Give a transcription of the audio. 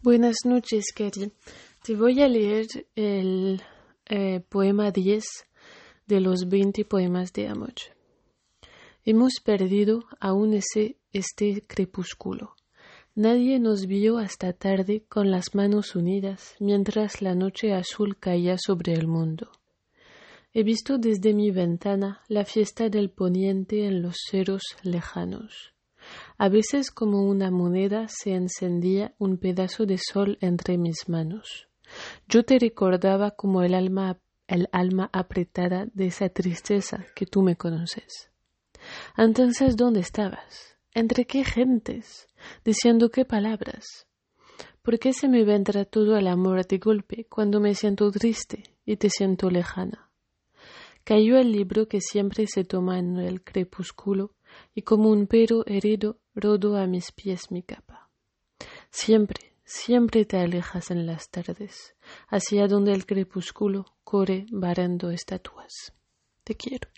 Buenas noches, Kerry. Te voy a leer el eh, poema 10 de los 20 poemas de amor. Hemos perdido aún ese, este crepúsculo. Nadie nos vio hasta tarde con las manos unidas mientras la noche azul caía sobre el mundo. He visto desde mi ventana la fiesta del poniente en los ceros lejanos. A veces como una moneda se encendía un pedazo de sol entre mis manos. Yo te recordaba como el alma, el alma apretada de esa tristeza que tú me conoces. Entonces, ¿dónde estabas? ¿Entre qué gentes? ¿Diciendo qué palabras? ¿Por qué se me vendrá todo el amor de golpe cuando me siento triste y te siento lejana? Cayó el libro que siempre se toma en el crepúsculo y como un perro herido rodo a mis pies mi capa. Siempre, siempre te alejas en las tardes, hacia donde el crepúsculo corre barrendo estatuas. Te quiero.